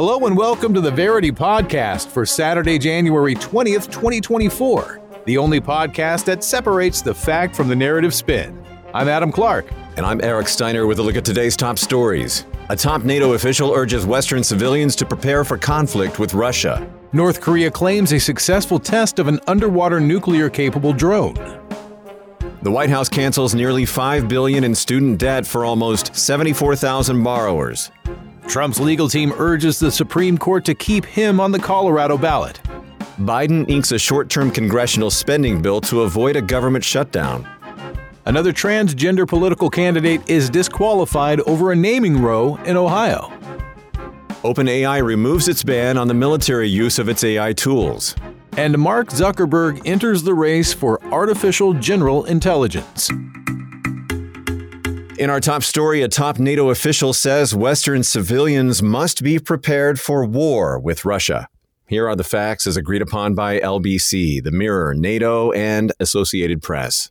Hello and welcome to the Verity Podcast for Saturday, January 20th, 2024, the only podcast that separates the fact from the narrative spin. I'm Adam Clark. And I'm Eric Steiner with a look at today's top stories. A top NATO official urges Western civilians to prepare for conflict with Russia. North Korea claims a successful test of an underwater nuclear capable drone. The White House cancels nearly 5 billion in student debt for almost 74,000 borrowers. Trump's legal team urges the Supreme Court to keep him on the Colorado ballot. Biden inks a short-term congressional spending bill to avoid a government shutdown. Another transgender political candidate is disqualified over a naming row in Ohio. OpenAI removes its ban on the military use of its AI tools. And Mark Zuckerberg enters the race for artificial general intelligence. In our top story, a top NATO official says Western civilians must be prepared for war with Russia. Here are the facts as agreed upon by LBC, the Mirror, NATO, and Associated Press.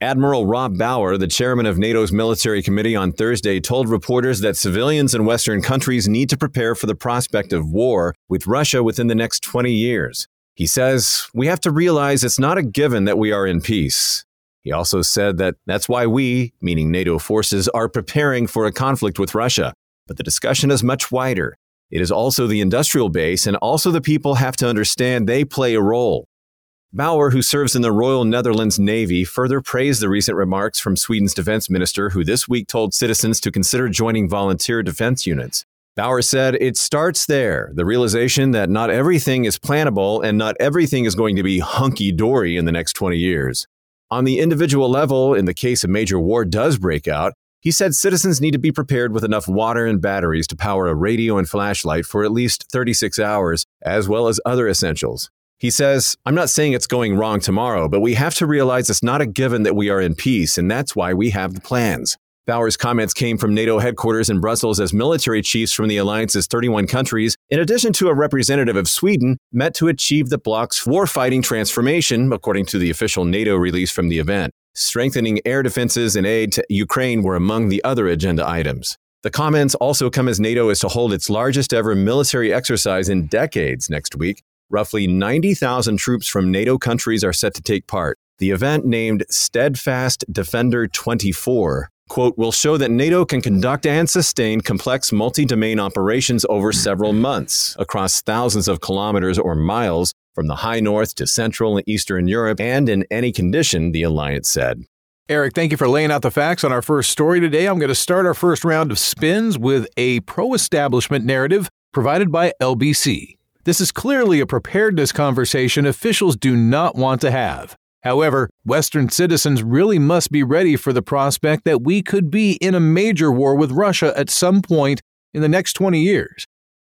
Admiral Rob Bauer, the chairman of NATO's military committee on Thursday, told reporters that civilians in Western countries need to prepare for the prospect of war with Russia within the next 20 years. He says, We have to realize it's not a given that we are in peace. He also said that that's why we, meaning NATO forces, are preparing for a conflict with Russia. But the discussion is much wider. It is also the industrial base, and also the people have to understand they play a role. Bauer, who serves in the Royal Netherlands Navy, further praised the recent remarks from Sweden's defense minister, who this week told citizens to consider joining volunteer defense units. Bauer said, It starts there the realization that not everything is plannable and not everything is going to be hunky dory in the next 20 years. On the individual level, in the case a major war does break out, he said citizens need to be prepared with enough water and batteries to power a radio and flashlight for at least 36 hours, as well as other essentials. He says, I'm not saying it's going wrong tomorrow, but we have to realize it's not a given that we are in peace, and that's why we have the plans. Bauer's comments came from NATO headquarters in Brussels as military chiefs from the alliance's 31 countries, in addition to a representative of Sweden, met to achieve the bloc's warfighting transformation, according to the official NATO release from the event. Strengthening air defenses and aid to Ukraine were among the other agenda items. The comments also come as NATO is to hold its largest ever military exercise in decades next week. Roughly 90,000 troops from NATO countries are set to take part. The event, named Steadfast Defender 24, quote, will show that NATO can conduct and sustain complex multi domain operations over several months across thousands of kilometers or miles from the high north to central and eastern Europe and in any condition, the alliance said. Eric, thank you for laying out the facts on our first story today. I'm going to start our first round of spins with a pro establishment narrative provided by LBC. This is clearly a preparedness conversation officials do not want to have. However, Western citizens really must be ready for the prospect that we could be in a major war with Russia at some point in the next 20 years.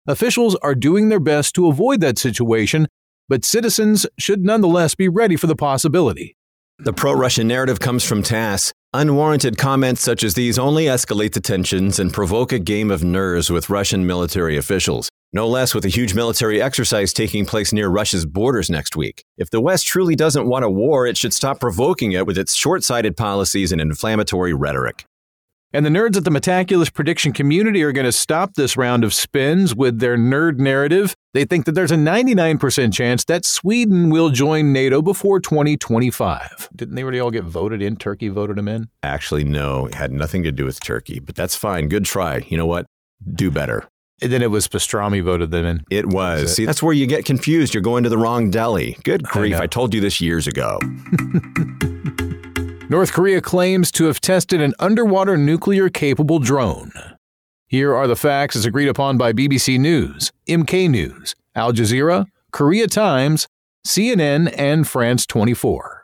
Officials are doing their best to avoid that situation, but citizens should nonetheless be ready for the possibility. The pro Russian narrative comes from TASS. Unwarranted comments such as these only escalate the tensions and provoke a game of nerves with Russian military officials. No less with a huge military exercise taking place near Russia's borders next week. If the West truly doesn't want a war, it should stop provoking it with its short sighted policies and inflammatory rhetoric. And the nerds at the Metaculus prediction community are going to stop this round of spins with their nerd narrative. They think that there's a 99% chance that Sweden will join NATO before 2025. Didn't they already all get voted in? Turkey voted them in? Actually, no, it had nothing to do with Turkey, but that's fine. Good try. You know what? Do better. And then it was Pastrami voted them in. It was. See, that's where you get confused. You're going to the wrong deli. Good grief. I, I told you this years ago. North Korea claims to have tested an underwater nuclear capable drone. Here are the facts as agreed upon by BBC News, NK News, Al Jazeera, Korea Times, CNN, and France 24.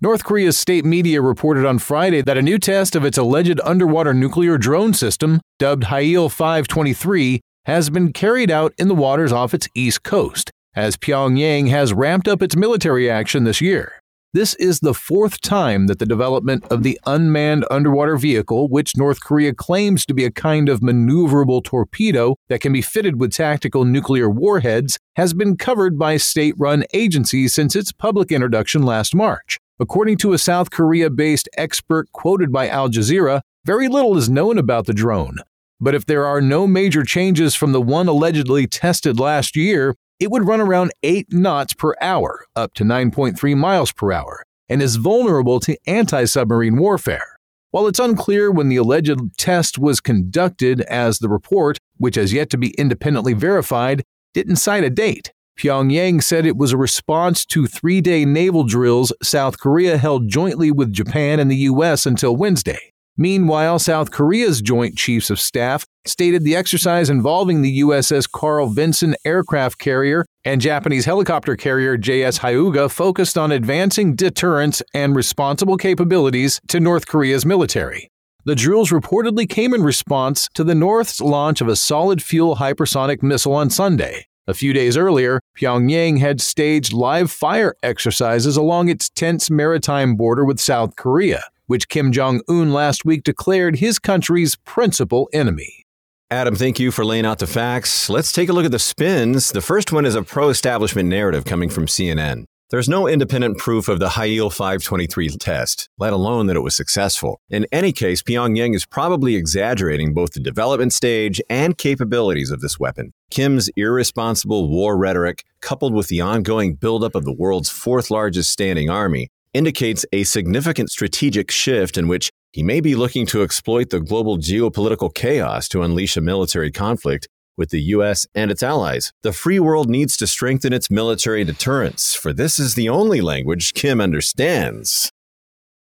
North Korea's state media reported on Friday that a new test of its alleged underwater nuclear drone system, dubbed Haeil 523, has been carried out in the waters off its east coast, as Pyongyang has ramped up its military action this year. This is the fourth time that the development of the unmanned underwater vehicle, which North Korea claims to be a kind of maneuverable torpedo that can be fitted with tactical nuclear warheads, has been covered by state run agencies since its public introduction last March. According to a South Korea based expert quoted by Al Jazeera, very little is known about the drone. But if there are no major changes from the one allegedly tested last year, it would run around 8 knots per hour, up to 9.3 miles per hour, and is vulnerable to anti submarine warfare. While it's unclear when the alleged test was conducted, as the report, which has yet to be independently verified, didn't cite a date, Pyongyang said it was a response to three day naval drills South Korea held jointly with Japan and the U.S. until Wednesday. Meanwhile, South Korea's Joint Chiefs of Staff stated the exercise involving the USS Carl Vinson aircraft carrier and Japanese helicopter carrier JS Hyuga focused on advancing deterrence and responsible capabilities to North Korea's military. The drills reportedly came in response to the North's launch of a solid fuel hypersonic missile on Sunday. A few days earlier, Pyongyang had staged live fire exercises along its tense maritime border with South Korea which Kim Jong un last week declared his country's principal enemy. Adam, thank you for laying out the facts. Let's take a look at the spins. The first one is a pro establishment narrative coming from CNN. There's no independent proof of the Haeil 523 test, let alone that it was successful. In any case, Pyongyang is probably exaggerating both the development stage and capabilities of this weapon. Kim's irresponsible war rhetoric, coupled with the ongoing buildup of the world's fourth largest standing army, indicates a significant strategic shift in which he may be looking to exploit the global geopolitical chaos to unleash a military conflict with the US and its allies. The free world needs to strengthen its military deterrence, for this is the only language Kim understands.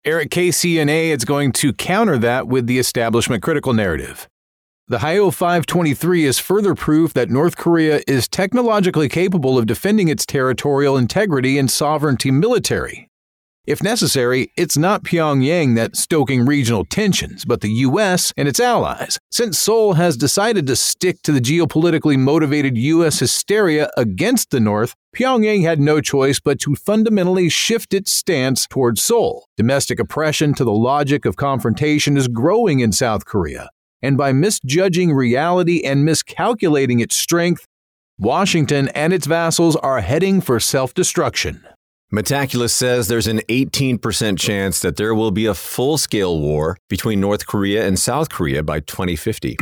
Eric KCNA is going to counter that with the establishment critical narrative. The Haeil 523 is further proof that North Korea is technologically capable of defending its territorial integrity and sovereignty military. If necessary, it's not Pyongyang that's stoking regional tensions, but the U.S. and its allies, since Seoul has decided to stick to the geopolitically motivated U.S. hysteria against the North. Pyongyang had no choice but to fundamentally shift its stance towards Seoul. Domestic oppression to the logic of confrontation is growing in South Korea, and by misjudging reality and miscalculating its strength, Washington and its vassals are heading for self destruction. Metaculus says there's an 18% chance that there will be a full scale war between North Korea and South Korea by 2050.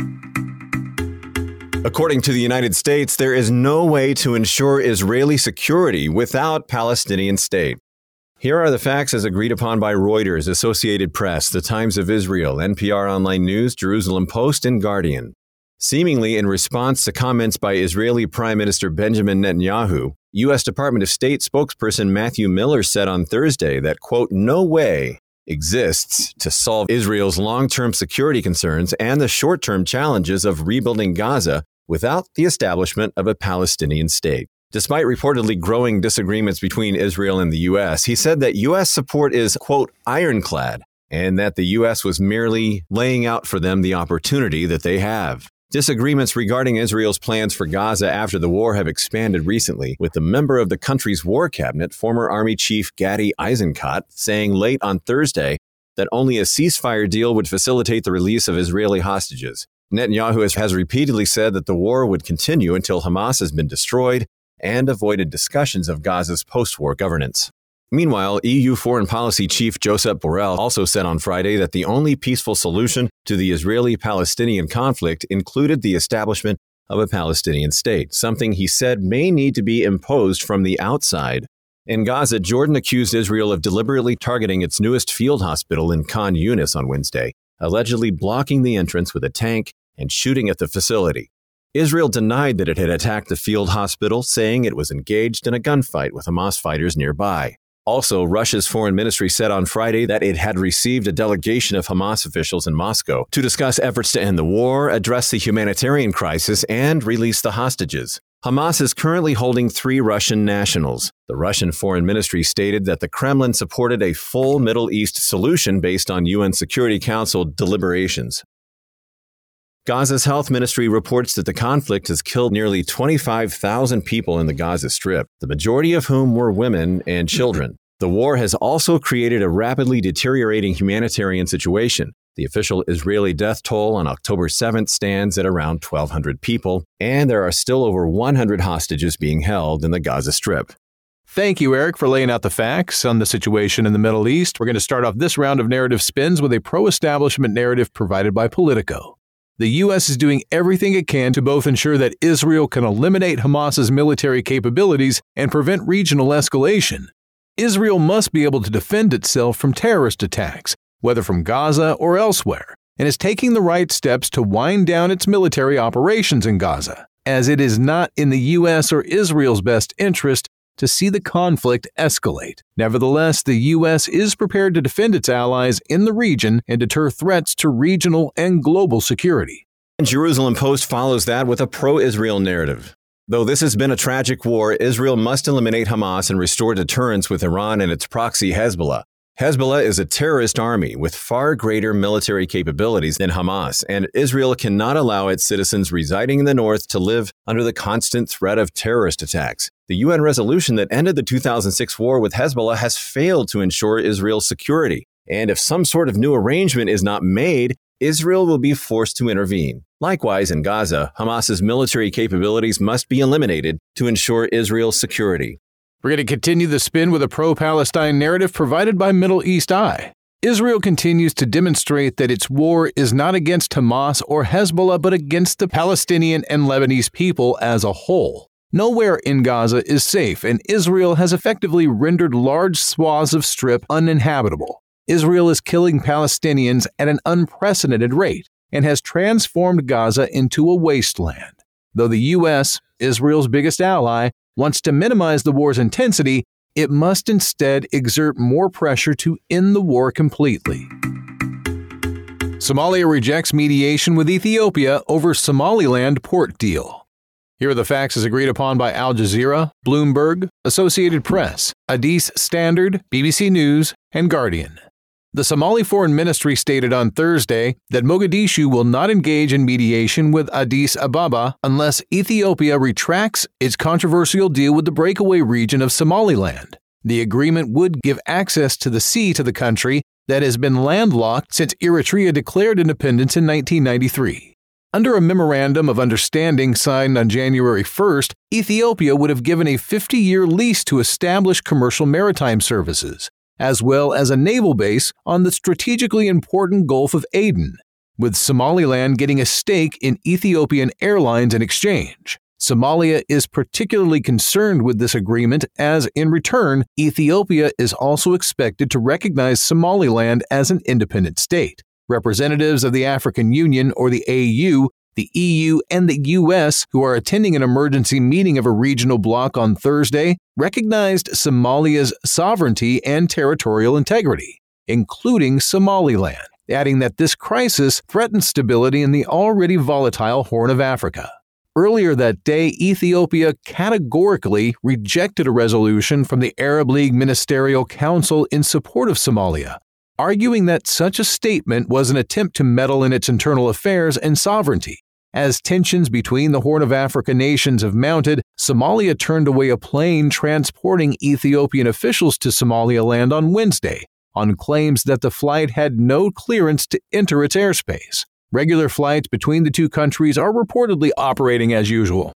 According to the United States, there is no way to ensure Israeli security without Palestinian state. Here are the facts as agreed upon by Reuters, Associated Press, The Times of Israel, NPR Online News, Jerusalem Post, and Guardian. Seemingly in response to comments by Israeli Prime Minister Benjamin Netanyahu, U.S. Department of State spokesperson Matthew Miller said on Thursday that, quote, no way exists to solve Israel's long term security concerns and the short term challenges of rebuilding Gaza without the establishment of a Palestinian state. Despite reportedly growing disagreements between Israel and the U.S., he said that U.S. support is, quote, ironclad, and that the U.S. was merely laying out for them the opportunity that they have. Disagreements regarding Israel's plans for Gaza after the war have expanded recently, with the member of the country's war cabinet, former Army Chief Gadi Eisenkot, saying late on Thursday that only a ceasefire deal would facilitate the release of Israeli hostages. Netanyahu has, has repeatedly said that the war would continue until Hamas has been destroyed and avoided discussions of Gaza's post war governance. Meanwhile, EU Foreign Policy Chief Josep Borrell also said on Friday that the only peaceful solution to the Israeli Palestinian conflict included the establishment of a Palestinian state, something he said may need to be imposed from the outside. In Gaza, Jordan accused Israel of deliberately targeting its newest field hospital in Khan Yunis on Wednesday, allegedly blocking the entrance with a tank and shooting at the facility. Israel denied that it had attacked the field hospital, saying it was engaged in a gunfight with Hamas fighters nearby. Also, Russia's foreign ministry said on Friday that it had received a delegation of Hamas officials in Moscow to discuss efforts to end the war, address the humanitarian crisis, and release the hostages. Hamas is currently holding three Russian nationals. The Russian foreign ministry stated that the Kremlin supported a full Middle East solution based on UN Security Council deliberations. Gaza's health ministry reports that the conflict has killed nearly 25,000 people in the Gaza Strip, the majority of whom were women and children. The war has also created a rapidly deteriorating humanitarian situation. The official Israeli death toll on October 7th stands at around 1,200 people, and there are still over 100 hostages being held in the Gaza Strip. Thank you, Eric, for laying out the facts on the situation in the Middle East. We're going to start off this round of narrative spins with a pro establishment narrative provided by Politico. The U.S. is doing everything it can to both ensure that Israel can eliminate Hamas's military capabilities and prevent regional escalation. Israel must be able to defend itself from terrorist attacks, whether from Gaza or elsewhere, and is taking the right steps to wind down its military operations in Gaza, as it is not in the U.S. or Israel's best interest to see the conflict escalate. Nevertheless, the U.S. is prepared to defend its allies in the region and deter threats to regional and global security. Jerusalem Post follows that with a pro Israel narrative. Though this has been a tragic war, Israel must eliminate Hamas and restore deterrence with Iran and its proxy Hezbollah. Hezbollah is a terrorist army with far greater military capabilities than Hamas, and Israel cannot allow its citizens residing in the north to live under the constant threat of terrorist attacks. The UN resolution that ended the 2006 war with Hezbollah has failed to ensure Israel's security. And if some sort of new arrangement is not made, Israel will be forced to intervene. Likewise, in Gaza, Hamas's military capabilities must be eliminated to ensure Israel's security. We're going to continue the spin with a pro Palestine narrative provided by Middle East Eye. Israel continues to demonstrate that its war is not against Hamas or Hezbollah, but against the Palestinian and Lebanese people as a whole. Nowhere in Gaza is safe, and Israel has effectively rendered large swaths of Strip uninhabitable. Israel is killing Palestinians at an unprecedented rate and has transformed Gaza into a wasteland. Though the U.S., Israel's biggest ally, wants to minimize the war's intensity, it must instead exert more pressure to end the war completely. Somalia rejects mediation with Ethiopia over Somaliland port deal. Here are the facts as agreed upon by Al Jazeera, Bloomberg, Associated Press, Addis Standard, BBC News, and Guardian. The Somali Foreign Ministry stated on Thursday that Mogadishu will not engage in mediation with Addis Ababa unless Ethiopia retracts its controversial deal with the breakaway region of Somaliland. The agreement would give access to the sea to the country that has been landlocked since Eritrea declared independence in 1993. Under a memorandum of understanding signed on January 1st, Ethiopia would have given a 50 year lease to establish commercial maritime services as well as a naval base on the strategically important Gulf of Aden, with Somaliland getting a stake in Ethiopian Airlines in exchange. Somalia is particularly concerned with this agreement as, in return, Ethiopia is also expected to recognize Somaliland as an independent state. Representatives of the African Union or the AU the EU, and the US, who are attending an emergency meeting of a regional bloc on Thursday, recognized Somalia's sovereignty and territorial integrity, including Somaliland, adding that this crisis threatens stability in the already volatile Horn of Africa. Earlier that day, Ethiopia categorically rejected a resolution from the Arab League Ministerial Council in support of Somalia, arguing that such a statement was an attempt to meddle in its internal affairs and sovereignty. As tensions between the Horn of Africa nations have mounted, Somalia turned away a plane transporting Ethiopian officials to Somaliland on Wednesday on claims that the flight had no clearance to enter its airspace. Regular flights between the two countries are reportedly operating as usual.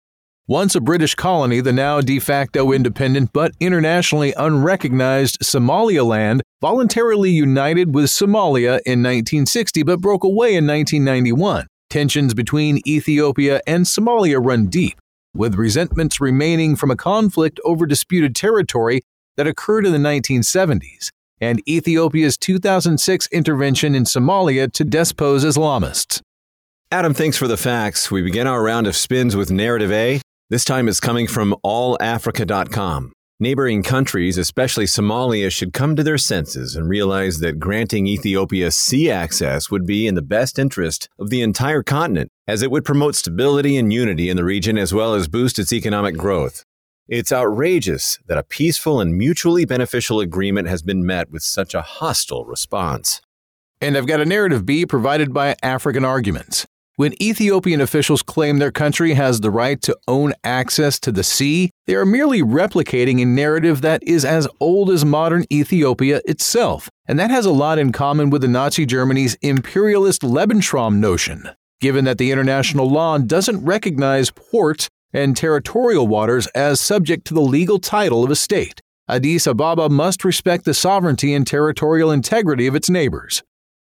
Once a British colony, the now de facto independent but internationally unrecognized Somaliland voluntarily united with Somalia in 1960 but broke away in 1991. Tensions between Ethiopia and Somalia run deep, with resentments remaining from a conflict over disputed territory that occurred in the 1970s and Ethiopia's 2006 intervention in Somalia to depose Islamists. Adam, thanks for the facts. We begin our round of spins with Narrative A. This time it's coming from allafrica.com. Neighboring countries, especially Somalia, should come to their senses and realize that granting Ethiopia sea access would be in the best interest of the entire continent, as it would promote stability and unity in the region as well as boost its economic growth. It's outrageous that a peaceful and mutually beneficial agreement has been met with such a hostile response. And I've got a narrative B provided by African Arguments. When Ethiopian officials claim their country has the right to own access to the sea, they are merely replicating a narrative that is as old as modern Ethiopia itself, and that has a lot in common with the Nazi Germany's imperialist Lebensraum notion. Given that the international law doesn't recognize ports and territorial waters as subject to the legal title of a state, Addis Ababa must respect the sovereignty and territorial integrity of its neighbors.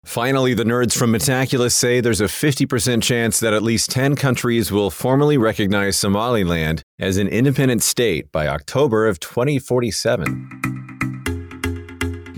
Finally, the nerds from Metaculus say there's a 50% chance that at least 10 countries will formally recognize Somaliland as an independent state by October of 2047.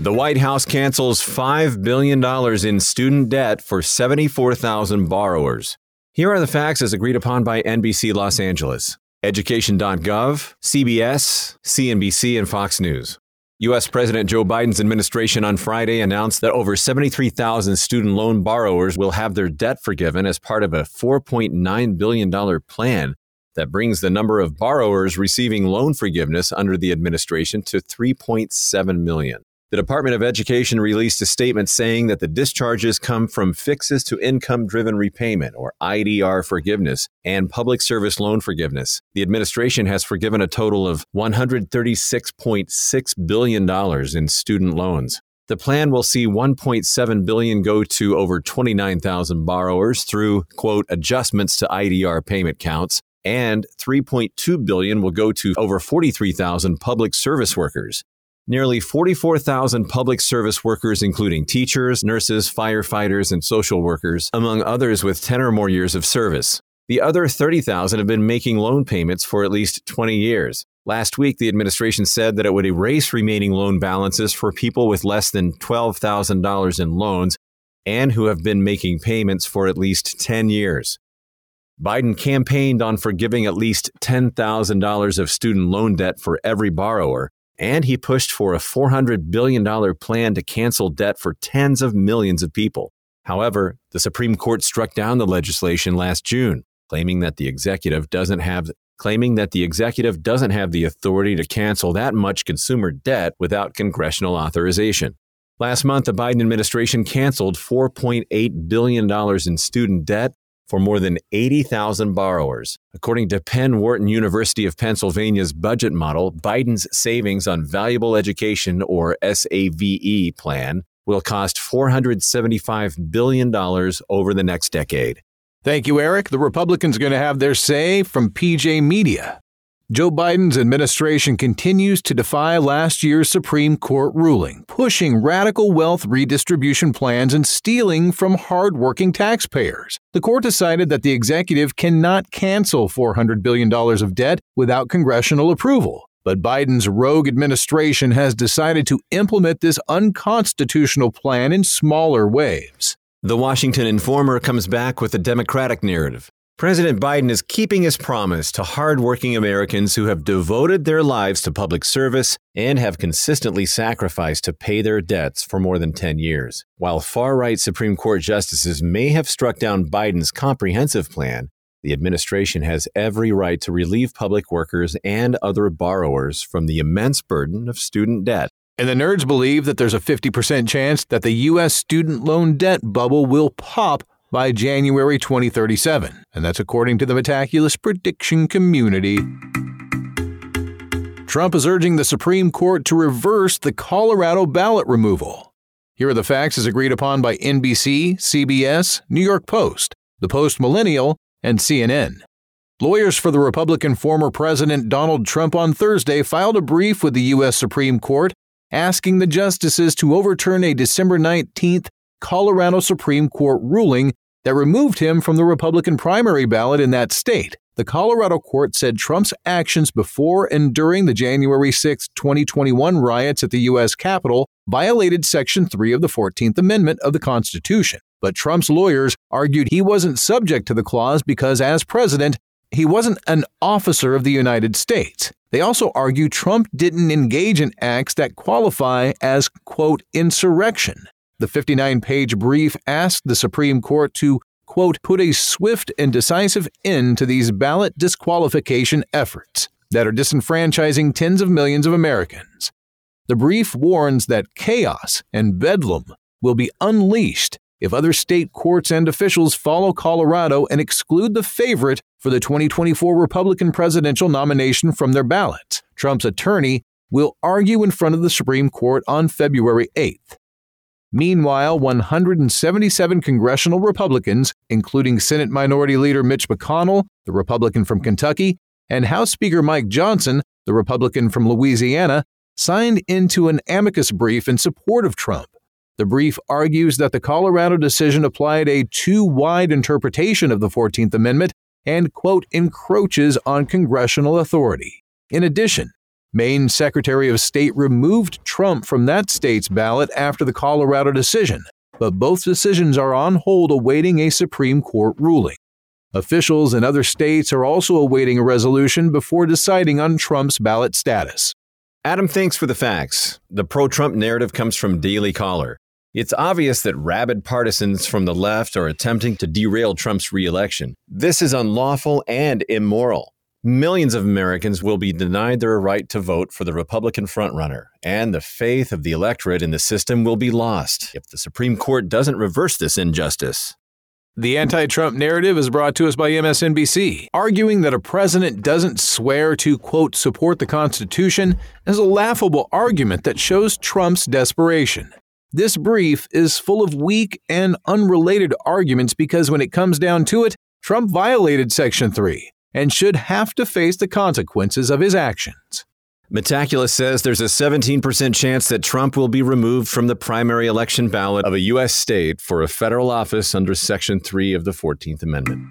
The White House cancels $5 billion in student debt for 74,000 borrowers. Here are the facts as agreed upon by NBC Los Angeles, Education.gov, CBS, CNBC, and Fox News. U.S. President Joe Biden's administration on Friday announced that over 73,000 student loan borrowers will have their debt forgiven as part of a $4.9 billion plan that brings the number of borrowers receiving loan forgiveness under the administration to 3.7 million. The Department of Education released a statement saying that the discharges come from fixes to income driven repayment, or IDR forgiveness, and public service loan forgiveness. The administration has forgiven a total of $136.6 billion in student loans. The plan will see 1.7 billion go to over 29,000 borrowers through quote adjustments to IDR payment counts and 3.2 billion will go to over 43,000 public service workers. Nearly 44,000 public service workers, including teachers, nurses, firefighters, and social workers, among others with 10 or more years of service. The other 30,000 have been making loan payments for at least 20 years. Last week, the administration said that it would erase remaining loan balances for people with less than $12,000 in loans and who have been making payments for at least 10 years. Biden campaigned on forgiving at least $10,000 of student loan debt for every borrower, and he pushed for a $400 billion plan to cancel debt for tens of millions of people. However, the Supreme Court struck down the legislation last June, claiming that the executive doesn't have claiming that the executive doesn't have the authority to cancel that much consumer debt without congressional authorization. Last month, the Biden administration canceled $4.8 billion in student debt for more than 80,000 borrowers. According to Penn Wharton University of Pennsylvania's budget model, Biden's savings on valuable education or SAVE plan will cost $475 billion over the next decade. Thank you, Eric. The Republicans are going to have their say from PJ Media. Joe Biden's administration continues to defy last year's Supreme Court ruling, pushing radical wealth redistribution plans and stealing from hardworking taxpayers. The court decided that the executive cannot cancel $400 billion of debt without congressional approval. But Biden's rogue administration has decided to implement this unconstitutional plan in smaller waves. The Washington Informer comes back with a Democratic narrative. President Biden is keeping his promise to hardworking Americans who have devoted their lives to public service and have consistently sacrificed to pay their debts for more than 10 years. While far right Supreme Court justices may have struck down Biden's comprehensive plan, the administration has every right to relieve public workers and other borrowers from the immense burden of student debt. And the nerds believe that there's a 50% chance that the U.S. student loan debt bubble will pop by January 2037, and that's according to the Metaculus prediction community. Trump is urging the Supreme Court to reverse the Colorado ballot removal. Here are the facts as agreed upon by NBC, CBS, New York Post, The Post Millennial, and CNN. Lawyers for the Republican former President Donald Trump on Thursday filed a brief with the U.S. Supreme Court asking the justices to overturn a December 19th Colorado Supreme Court ruling that removed him from the Republican primary ballot in that state. The Colorado court said Trump's actions before and during the January 6, 2021 riots at the U.S. Capitol violated Section 3 of the 14th Amendment of the Constitution. But Trump's lawyers argued he wasn't subject to the clause because, as president, he wasn't an officer of the United States. They also argue Trump didn't engage in acts that qualify as, quote, insurrection. The 59 page brief asked the Supreme Court to, quote, put a swift and decisive end to these ballot disqualification efforts that are disenfranchising tens of millions of Americans. The brief warns that chaos and bedlam will be unleashed if other state courts and officials follow Colorado and exclude the favorite for the 2024 Republican presidential nomination from their ballots. Trump's attorney will argue in front of the Supreme Court on February 8th. Meanwhile, 177 congressional Republicans, including Senate Minority Leader Mitch McConnell, the Republican from Kentucky, and House Speaker Mike Johnson, the Republican from Louisiana, signed into an amicus brief in support of Trump. The brief argues that the Colorado decision applied a too wide interpretation of the 14th Amendment and, quote, encroaches on congressional authority. In addition, Maine Secretary of State removed Trump from that state's ballot after the Colorado decision, but both decisions are on hold awaiting a Supreme Court ruling. Officials in other states are also awaiting a resolution before deciding on Trump's ballot status. Adam, thanks for the facts. The pro Trump narrative comes from Daily Caller. It's obvious that rabid partisans from the left are attempting to derail Trump's reelection. This is unlawful and immoral. Millions of Americans will be denied their right to vote for the Republican frontrunner, and the faith of the electorate in the system will be lost if the Supreme Court doesn't reverse this injustice. The anti Trump narrative is brought to us by MSNBC, arguing that a president doesn't swear to, quote, support the Constitution is a laughable argument that shows Trump's desperation. This brief is full of weak and unrelated arguments because when it comes down to it, Trump violated Section 3 and should have to face the consequences of his actions. Metaculus says there's a 17% chance that Trump will be removed from the primary election ballot of a U.S. state for a federal office under Section 3 of the 14th Amendment.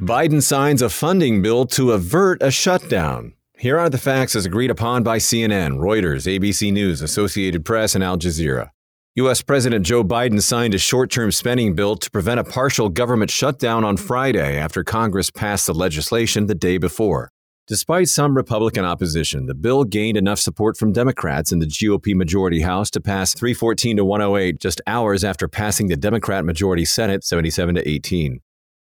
Biden signs a funding bill to avert a shutdown. Here are the facts as agreed upon by CNN, Reuters, ABC News, Associated Press, and Al Jazeera. U.S. President Joe Biden signed a short term spending bill to prevent a partial government shutdown on Friday after Congress passed the legislation the day before. Despite some Republican opposition, the bill gained enough support from Democrats in the GOP majority House to pass 314 to 108 just hours after passing the Democrat majority Senate 77 to 18.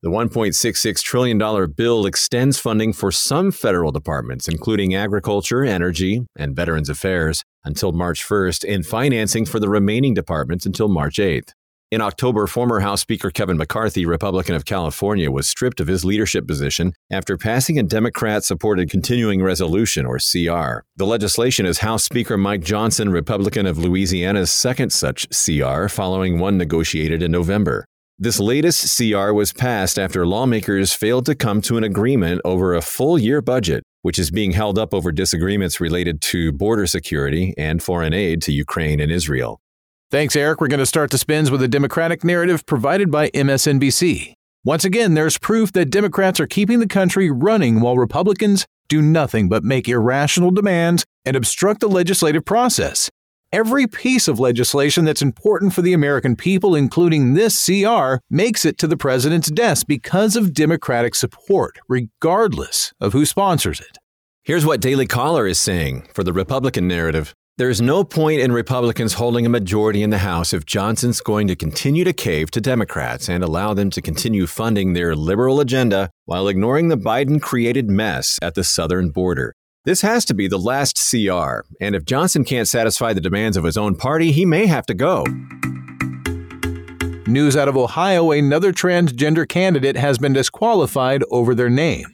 The $1.66 trillion bill extends funding for some federal departments, including agriculture, energy, and Veterans Affairs, until March 1st, and financing for the remaining departments until March 8th. In October, former House Speaker Kevin McCarthy, Republican of California, was stripped of his leadership position after passing a Democrat supported continuing resolution, or CR. The legislation is House Speaker Mike Johnson, Republican of Louisiana's second such CR, following one negotiated in November. This latest CR was passed after lawmakers failed to come to an agreement over a full year budget, which is being held up over disagreements related to border security and foreign aid to Ukraine and Israel. Thanks, Eric. We're going to start the spins with a Democratic narrative provided by MSNBC. Once again, there's proof that Democrats are keeping the country running while Republicans do nothing but make irrational demands and obstruct the legislative process. Every piece of legislation that's important for the American people, including this CR, makes it to the president's desk because of Democratic support, regardless of who sponsors it. Here's what Daily Caller is saying for the Republican narrative. There is no point in Republicans holding a majority in the House if Johnson's going to continue to cave to Democrats and allow them to continue funding their liberal agenda while ignoring the Biden created mess at the southern border. This has to be the last CR, and if Johnson can't satisfy the demands of his own party, he may have to go. News out of Ohio another transgender candidate has been disqualified over their name.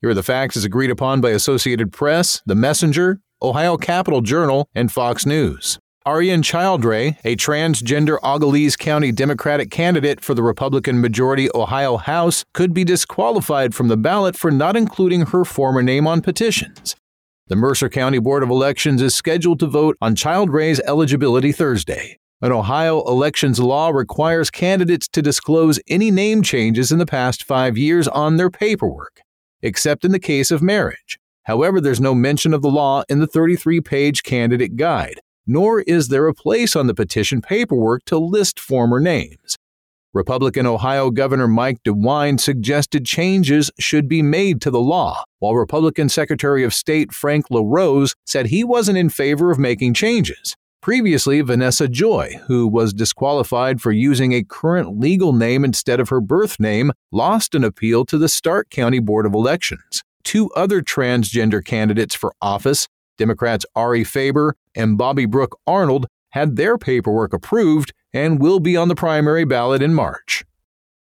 Here are the facts as agreed upon by Associated Press, The Messenger, Ohio Capital Journal, and Fox News. Arienne Childrey, a transgender Auglaize County Democratic candidate for the Republican majority Ohio House, could be disqualified from the ballot for not including her former name on petitions. The Mercer County Board of Elections is scheduled to vote on Childrey's eligibility Thursday. An Ohio elections law requires candidates to disclose any name changes in the past five years on their paperwork, except in the case of marriage. However, there's no mention of the law in the 33 page candidate guide, nor is there a place on the petition paperwork to list former names. Republican Ohio Governor Mike DeWine suggested changes should be made to the law, while Republican Secretary of State Frank LaRose said he wasn't in favor of making changes. Previously, Vanessa Joy, who was disqualified for using a current legal name instead of her birth name, lost an appeal to the Stark County Board of Elections two other transgender candidates for office, Democrats Ari Faber and Bobby Brooke Arnold, had their paperwork approved and will be on the primary ballot in March.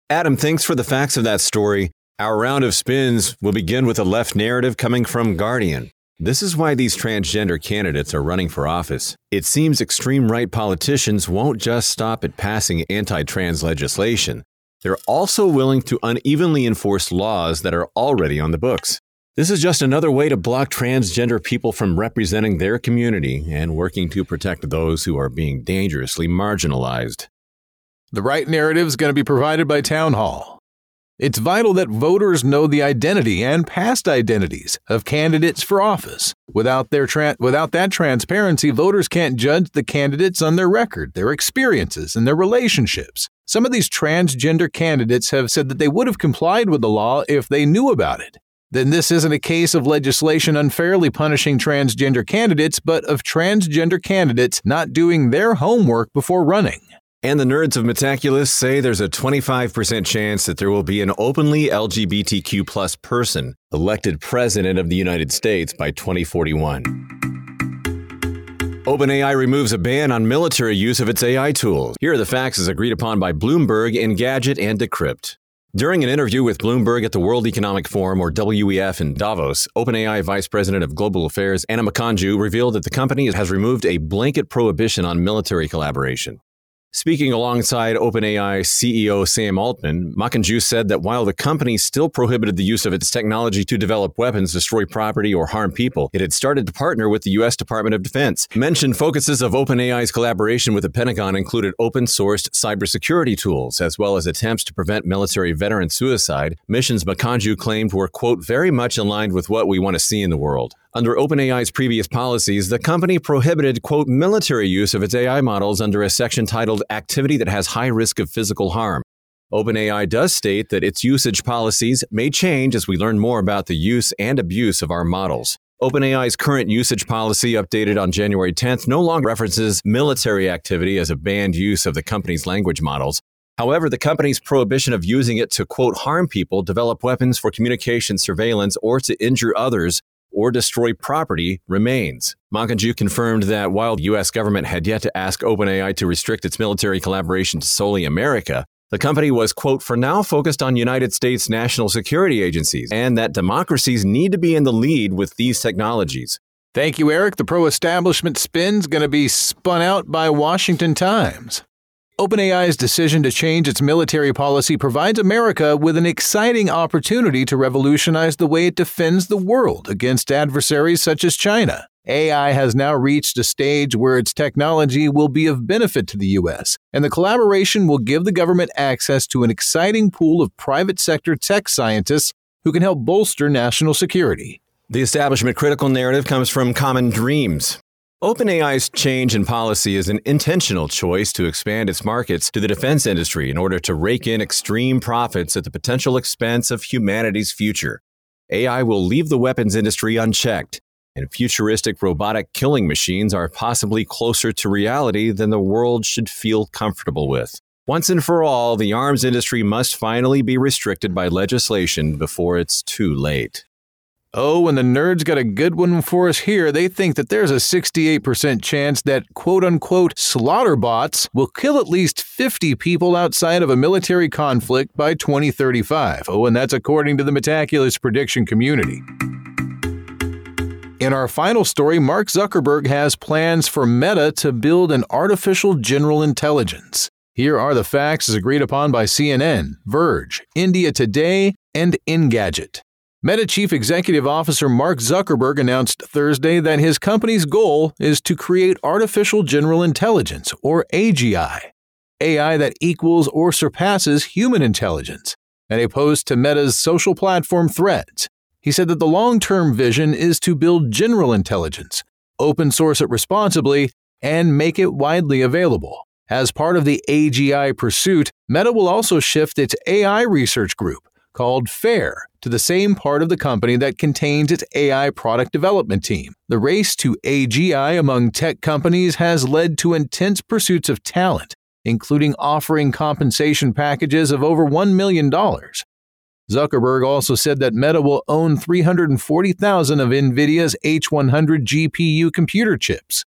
Adam, thanks for the facts of that story. Our round of spins will begin with a left narrative coming from Guardian. This is why these transgender candidates are running for office. It seems extreme right politicians won't just stop at passing anti trans legislation. They're also willing to unevenly enforce laws that are already on the books. This is just another way to block transgender people from representing their community and working to protect those who are being dangerously marginalized. The right narrative is going to be provided by Town Hall. It's vital that voters know the identity and past identities of candidates for office. Without, their tra- without that transparency, voters can't judge the candidates on their record, their experiences, and their relationships. Some of these transgender candidates have said that they would have complied with the law if they knew about it. Then this isn't a case of legislation unfairly punishing transgender candidates, but of transgender candidates not doing their homework before running. And the nerds of Metaculus say there's a 25% chance that there will be an openly LGBTQ plus person elected president of the United States by 2041. OpenAI removes a ban on military use of its AI tools. Here are the facts as agreed upon by Bloomberg, Engadget, and Decrypt. During an interview with Bloomberg at the World Economic Forum, or WEF, in Davos, OpenAI Vice President of Global Affairs Anna Makanju revealed that the company has removed a blanket prohibition on military collaboration. Speaking alongside OpenAI CEO Sam Altman, Makanju said that while the company still prohibited the use of its technology to develop weapons, destroy property, or harm people, it had started to partner with the U.S. Department of Defense. Mentioned focuses of OpenAI's collaboration with the Pentagon included open sourced cybersecurity tools, as well as attempts to prevent military veteran suicide, missions Makanju claimed were, quote, very much aligned with what we want to see in the world. Under OpenAI's previous policies, the company prohibited, quote, military use of its AI models under a section titled Activity that has high risk of physical harm. OpenAI does state that its usage policies may change as we learn more about the use and abuse of our models. OpenAI's current usage policy, updated on January 10th, no longer references military activity as a banned use of the company's language models. However, the company's prohibition of using it to, quote, harm people, develop weapons for communication surveillance, or to injure others or destroy property remains. Makanju confirmed that while the U.S. government had yet to ask OpenAI to restrict its military collaboration to solely America, the company was, quote, for now focused on United States national security agencies and that democracies need to be in the lead with these technologies. Thank you, Eric. The pro establishment spin's going to be spun out by Washington Times. OpenAI's decision to change its military policy provides America with an exciting opportunity to revolutionize the way it defends the world against adversaries such as China. AI has now reached a stage where its technology will be of benefit to the U.S., and the collaboration will give the government access to an exciting pool of private sector tech scientists who can help bolster national security. The establishment critical narrative comes from Common Dreams. OpenAI's change in policy is an intentional choice to expand its markets to the defense industry in order to rake in extreme profits at the potential expense of humanity's future. AI will leave the weapons industry unchecked, and futuristic robotic killing machines are possibly closer to reality than the world should feel comfortable with. Once and for all, the arms industry must finally be restricted by legislation before it's too late. Oh, and the nerds got a good one for us here. They think that there's a 68% chance that quote unquote slaughter bots will kill at least 50 people outside of a military conflict by 2035. Oh, and that's according to the Metaculus prediction community. In our final story, Mark Zuckerberg has plans for Meta to build an artificial general intelligence. Here are the facts as agreed upon by CNN, Verge, India Today, and Engadget. Meta Chief Executive Officer Mark Zuckerberg announced Thursday that his company's goal is to create artificial general intelligence, or AGI, AI that equals or surpasses human intelligence. In a post to Meta's social platform Threads, he said that the long term vision is to build general intelligence, open source it responsibly, and make it widely available. As part of the AGI pursuit, Meta will also shift its AI research group, called FAIR, to the same part of the company that contains its AI product development team. The race to AGI among tech companies has led to intense pursuits of talent, including offering compensation packages of over $1 million. Zuckerberg also said that Meta will own 340,000 of NVIDIA's H100 GPU computer chips,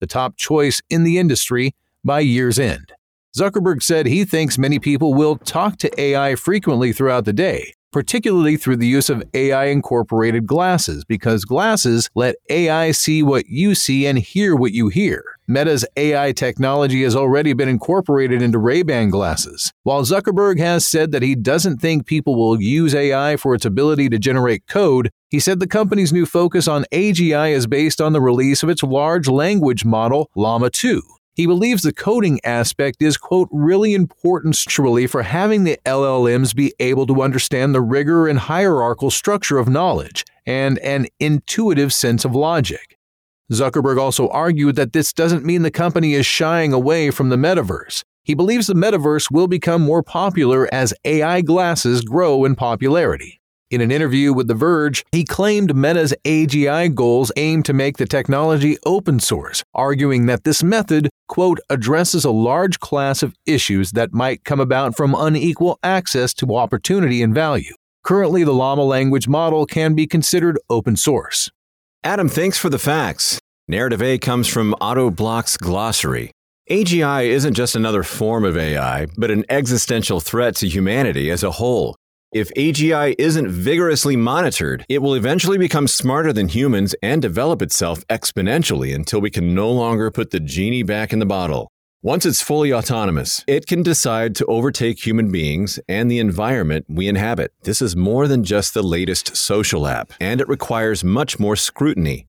the top choice in the industry by year's end. Zuckerberg said he thinks many people will talk to AI frequently throughout the day, particularly through the use of AI incorporated glasses, because glasses let AI see what you see and hear what you hear. Meta's AI technology has already been incorporated into Ray-Ban glasses. While Zuckerberg has said that he doesn't think people will use AI for its ability to generate code, he said the company's new focus on AGI is based on the release of its large language model, Llama 2. He believes the coding aspect is, quote, really important structurally for having the LLMs be able to understand the rigor and hierarchical structure of knowledge and an intuitive sense of logic. Zuckerberg also argued that this doesn't mean the company is shying away from the metaverse. He believes the metaverse will become more popular as AI glasses grow in popularity. In an interview with The Verge, he claimed Meta's AGI goals aim to make the technology open source, arguing that this method, quote, addresses a large class of issues that might come about from unequal access to opportunity and value. Currently, the Llama language model can be considered open source. Adam, thanks for the facts. Narrative A comes from Autoblock's glossary. AGI isn't just another form of AI, but an existential threat to humanity as a whole. If AGI isn't vigorously monitored, it will eventually become smarter than humans and develop itself exponentially until we can no longer put the genie back in the bottle. Once it's fully autonomous, it can decide to overtake human beings and the environment we inhabit. This is more than just the latest social app, and it requires much more scrutiny.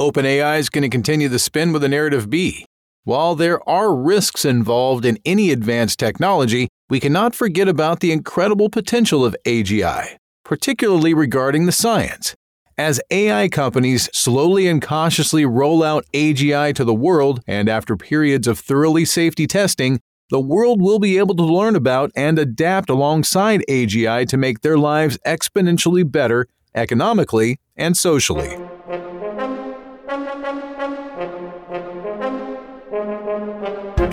OpenAI is going to continue the spin with a narrative B. While there are risks involved in any advanced technology, we cannot forget about the incredible potential of AGI, particularly regarding the science. As AI companies slowly and cautiously roll out AGI to the world, and after periods of thoroughly safety testing, the world will be able to learn about and adapt alongside AGI to make their lives exponentially better economically and socially.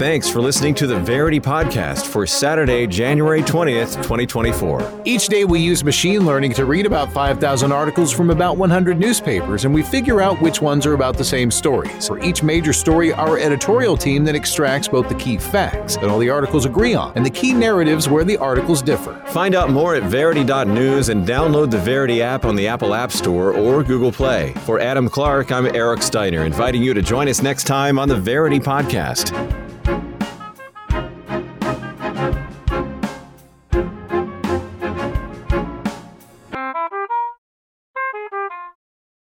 Thanks for listening to the Verity Podcast for Saturday, January 20th, 2024. Each day we use machine learning to read about 5,000 articles from about 100 newspapers, and we figure out which ones are about the same stories. For each major story, our editorial team then extracts both the key facts that all the articles agree on and the key narratives where the articles differ. Find out more at Verity.news and download the Verity app on the Apple App Store or Google Play. For Adam Clark, I'm Eric Steiner, inviting you to join us next time on the Verity Podcast.